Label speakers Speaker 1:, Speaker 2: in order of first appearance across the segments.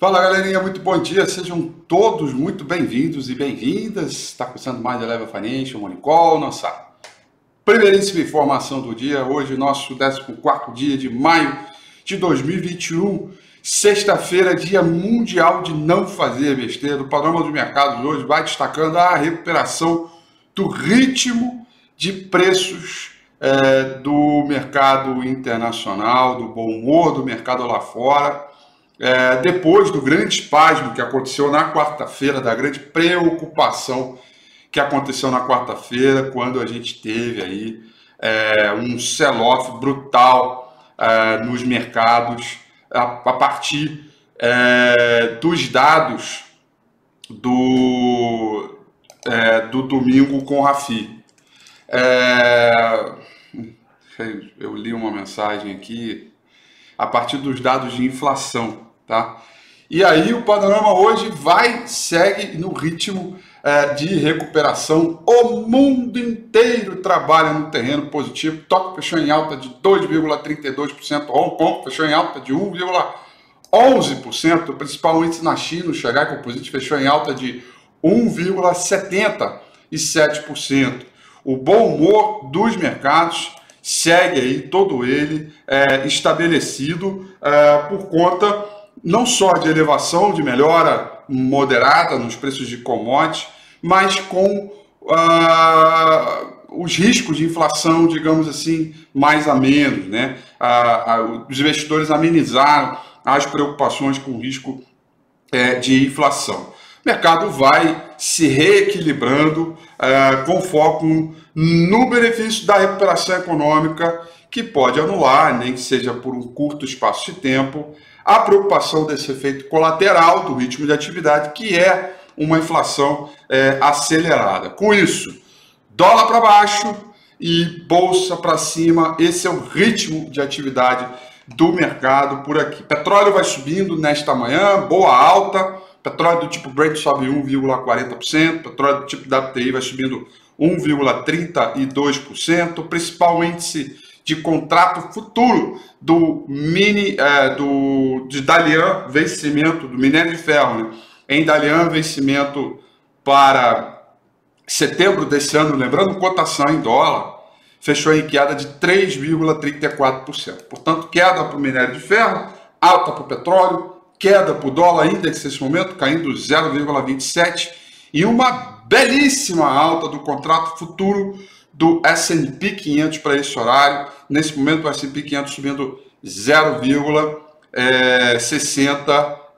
Speaker 1: Fala galerinha, muito bom dia, sejam todos muito bem-vindos e bem-vindas. Está começando mais Eleva Financial Money Call, nossa primeiríssima informação do dia. Hoje, nosso 14 dia de maio de 2021, sexta-feira, dia mundial de não fazer besteira. O panorama dos mercados hoje vai destacando a recuperação do ritmo de preços é, do mercado internacional, do bom humor do mercado lá fora é, depois do grande espasmo que aconteceu na quarta-feira, da grande preocupação que aconteceu na quarta-feira, quando a gente teve aí é, um sell-off brutal é, nos mercados a, a partir é, dos dados do, é, do domingo com o Rafi. É, eu li uma mensagem aqui a partir dos dados de inflação tá? E aí o panorama hoje vai, segue no ritmo é, de recuperação. O mundo inteiro trabalha no terreno positivo. Tóquio fechou em alta de 2,32%. Hong Kong fechou em alta de 1,11%. O principal índice na China, o Xangai Composite, fechou em alta de 1,77%. O bom humor dos mercados segue aí, todo ele é, estabelecido é, por conta não só de elevação, de melhora moderada nos preços de commodities, mas com uh, os riscos de inflação, digamos assim, mais a menos. Né? Os investidores amenizaram as preocupações com risco é, de inflação. O mercado vai se reequilibrando uh, com foco no benefício da recuperação econômica, que pode anular, nem que seja por um curto espaço de tempo, a preocupação desse efeito colateral do ritmo de atividade, que é uma inflação é, acelerada. Com isso, dólar para baixo e bolsa para cima, esse é o ritmo de atividade do mercado por aqui. Petróleo vai subindo nesta manhã, boa alta. Petróleo do tipo Brent sobe 1,40%, petróleo do tipo WTI vai subindo 1,32%. O principal índice de contrato futuro do mini é, do de Dalian vencimento do minério de ferro né? em Dalian vencimento para setembro desse ano, lembrando cotação em dólar, fechou em queda de 3,34%. Portanto, queda para o minério de ferro, alta para o petróleo, queda para o dólar index nesse momento, caindo 0,27% e uma belíssima alta do contrato futuro do S&P 500 para esse horário. Nesse momento, o S&P 500 subindo 0,65%.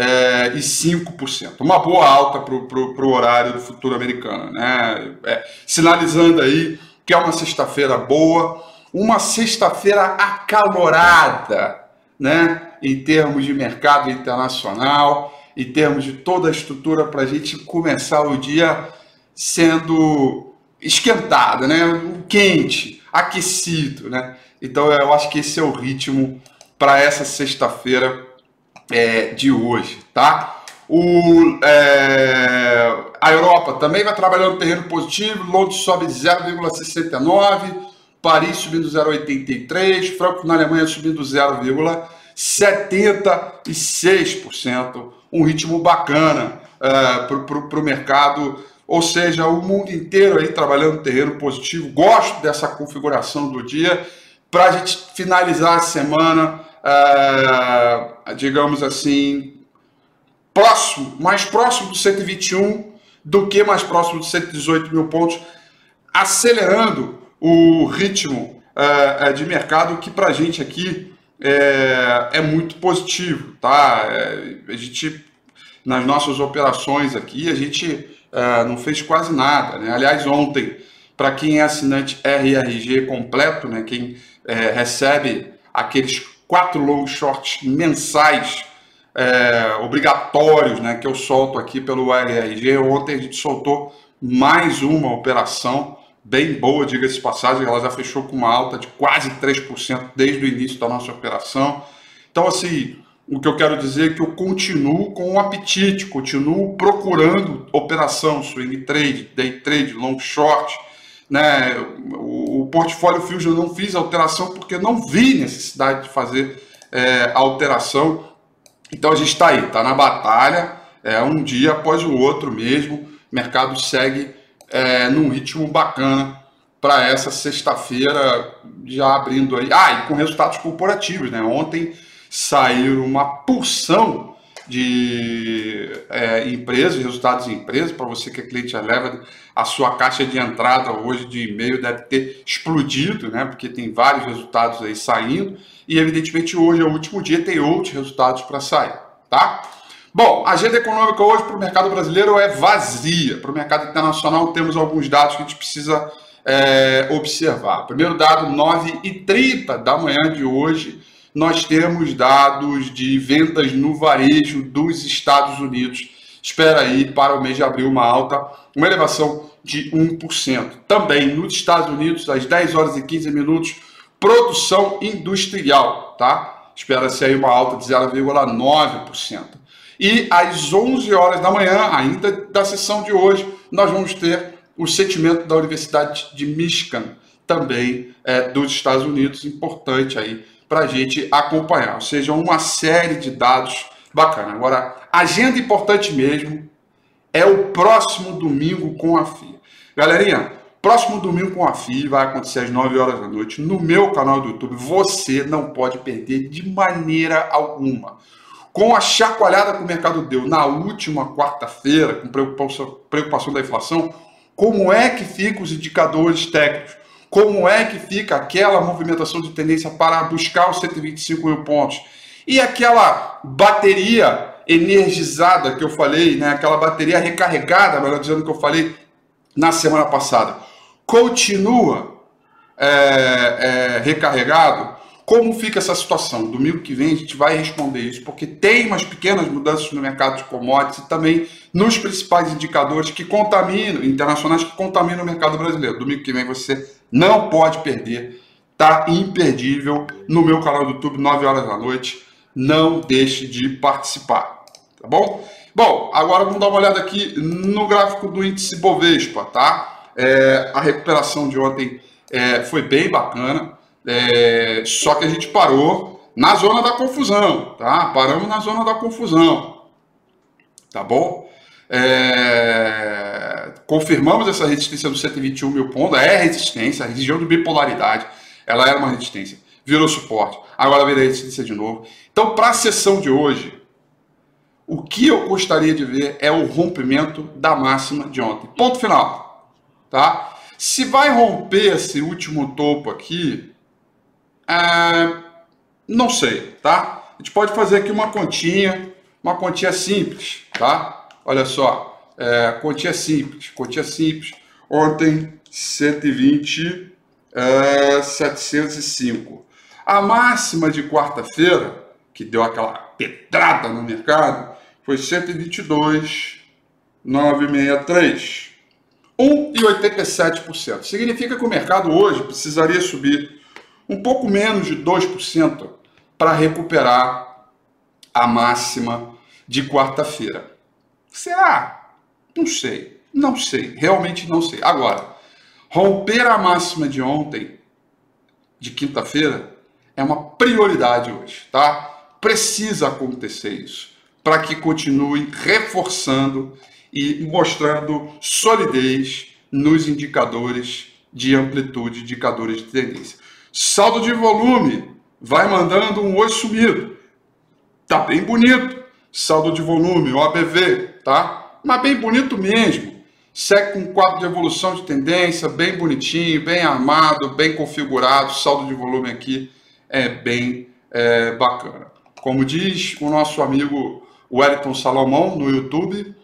Speaker 1: É, Uma boa alta para o horário do futuro americano, né? É, sinalizando aí que é uma sexta-feira boa, uma sexta-feira acalorada, né? Em termos de mercado internacional, em termos de toda a estrutura para a gente começar o dia sendo esquentada, né? Quente, aquecido, né? Então eu acho que esse é o ritmo para essa sexta-feira é, de hoje, tá? O, é, a Europa também vai trabalhando no terreno positivo, Londres sobe 0,69, Paris subindo 0,83, Frankfurt na Alemanha subindo 0,76%, um ritmo bacana é, para o mercado ou seja, o mundo inteiro aí trabalhando no terreno positivo. Gosto dessa configuração do dia para a gente finalizar a semana, é, digamos assim, próximo, mais próximo do 121 do que mais próximo dos 118 mil pontos, acelerando o ritmo é, de mercado que para a gente aqui é, é, muito positivo, tá? A gente nas nossas operações aqui a gente uh, não fez quase nada. Né? Aliás, ontem, para quem é assinante RRG completo, né, quem é, recebe aqueles quatro long shorts mensais é, obrigatórios né, que eu solto aqui pelo RRG, ontem a gente soltou mais uma operação bem boa, diga-se passagem, ela já fechou com uma alta de quase 3% desde o início da nossa operação. Então, assim, o que eu quero dizer é que eu continuo com um apetite, continuo procurando operação, swing trade, day trade, long short. Né? O, o portfólio Fusion eu não fiz alteração porque não vi necessidade de fazer é, alteração. Então a gente está aí, está na batalha, é um dia após o outro mesmo. O mercado segue é, num ritmo bacana para essa sexta-feira, já abrindo aí. Ah, e com resultados corporativos, né? Ontem saiu uma porção de é, empresas, resultados em empresas, para você que é cliente leva a sua caixa de entrada hoje de e-mail deve ter explodido, né? Porque tem vários resultados aí saindo, e evidentemente hoje é o último dia, tem outros resultados para sair, tá? Bom, a agenda econômica hoje para o mercado brasileiro é vazia. Para o mercado internacional temos alguns dados que a gente precisa é, observar. Primeiro dado, 9h30 da manhã de hoje, nós temos dados de vendas no varejo dos Estados Unidos. Espera aí para o mês de abril uma alta, uma elevação de 1%. Também nos Estados Unidos, às 10 horas e 15 minutos, produção industrial, tá? Espera-se aí uma alta de 0,9%. E às 11 horas da manhã, ainda da sessão de hoje, nós vamos ter o sentimento da Universidade de Michigan, também é, dos Estados Unidos, importante aí para a gente acompanhar. Ou seja, uma série de dados bacana. Agora, agenda importante mesmo é o próximo domingo com a FIA. Galerinha, próximo domingo com a FIA vai acontecer às 9 horas da noite no meu canal do YouTube. Você não pode perder de maneira alguma. Com a chacoalhada que o mercado deu na última quarta-feira, com preocupação, preocupação da inflação, como é que ficam os indicadores técnicos? Como é que fica aquela movimentação de tendência para buscar os 125 mil pontos? E aquela bateria energizada que eu falei, né? aquela bateria recarregada, melhor dizendo, que eu falei na semana passada, continua é, é, recarregado? Como fica essa situação? Domingo que vem a gente vai responder isso, porque tem umas pequenas mudanças no mercado de commodities e também nos principais indicadores que contaminam, internacionais que contaminam o mercado brasileiro. Domingo que vem você não pode perder, tá imperdível no meu canal do YouTube, 9 horas da noite. Não deixe de participar, tá bom? Bom, agora vamos dar uma olhada aqui no gráfico do índice Bovespa, tá? É, a recuperação de ontem é, foi bem bacana. É, só que a gente parou na zona da confusão, tá? Paramos na zona da confusão, tá bom? É, confirmamos essa resistência dos 121 mil pontos, é resistência, a região de bipolaridade, ela era uma resistência, virou suporte, agora vira resistência de novo. Então, para a sessão de hoje, o que eu gostaria de ver é o rompimento da máxima de ontem. Ponto final, tá? Se vai romper esse último topo aqui, é, não sei, tá? A gente pode fazer aqui uma continha, uma continha simples, tá? Olha só, é, continha simples, continha simples. Ontem, 120, é, 705. A máxima de quarta-feira, que deu aquela pedrada no mercado, foi 122, 963. 1,87%. Significa que o mercado hoje precisaria subir um pouco menos de 2% para recuperar a máxima de quarta-feira. Será? Não sei. Não sei. Realmente não sei. Agora, romper a máxima de ontem, de quinta-feira, é uma prioridade hoje, tá? Precisa acontecer isso para que continue reforçando e mostrando solidez nos indicadores de amplitude, indicadores de tendência. Saldo de volume, vai mandando um oi sumido. Tá bem bonito. Saldo de volume, OABV, tá? Mas bem bonito mesmo. Segue com um quadro de evolução de tendência, bem bonitinho, bem armado, bem configurado. Saldo de volume aqui é bem é, bacana. Como diz o nosso amigo Wellington Salomão no YouTube,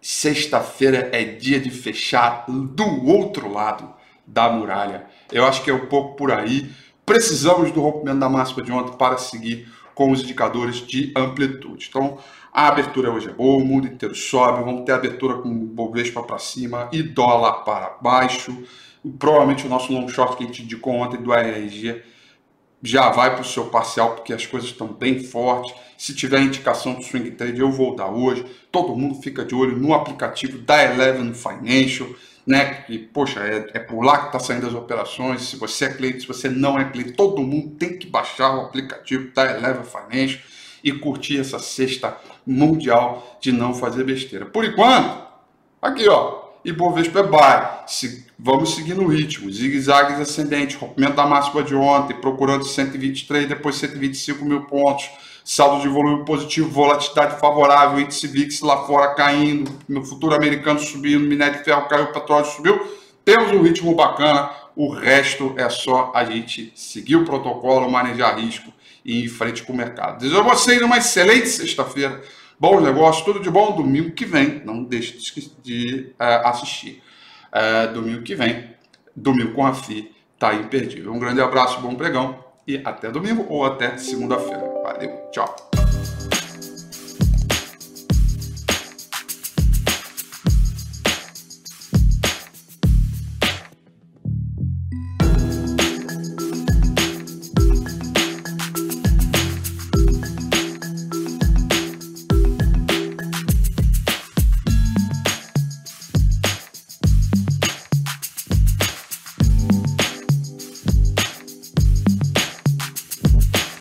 Speaker 1: sexta-feira é dia de fechar do outro lado da muralha. Eu acho que é um pouco por aí. Precisamos do rompimento da máxima de ontem para seguir com os indicadores de amplitude. Então, a abertura hoje é boa, o mundo inteiro sobe, vamos ter abertura com Bovespa para cima e dólar para baixo. Provavelmente o nosso long short que a gente indicou ontem do ARG já vai para o seu parcial, porque as coisas estão bem fortes. Se tiver indicação do swing trade, eu vou dar hoje. Todo mundo fica de olho no aplicativo da Eleven Financial né? Que, poxa, é, é por lá que está saindo as operações. Se você é cliente, se você não é cliente, todo mundo tem que baixar o aplicativo da Eleva Financial e curtir essa sexta mundial de não fazer besteira. Por enquanto, aqui ó, Ibovespa é buy. Se, vamos seguir no ritmo. Zigue-zagues ascendente, rompimento da máxima de ontem, procurando 123, depois 125 mil pontos. Saldo de volume positivo, volatilidade favorável, índice VIX lá fora caindo, no futuro americano subindo, minério de ferro caiu, petróleo subiu. Temos um ritmo bacana, o resto é só a gente seguir o protocolo, manejar risco e ir em frente com o mercado. Desejo a vocês uma excelente sexta-feira Bom negócio, tudo de bom. Domingo que vem, não deixe de uh, assistir. Uh, domingo que vem, domingo com a FI, tá imperdível. Um grande abraço, bom pregão e até domingo ou até segunda-feira. Valeu, tchau.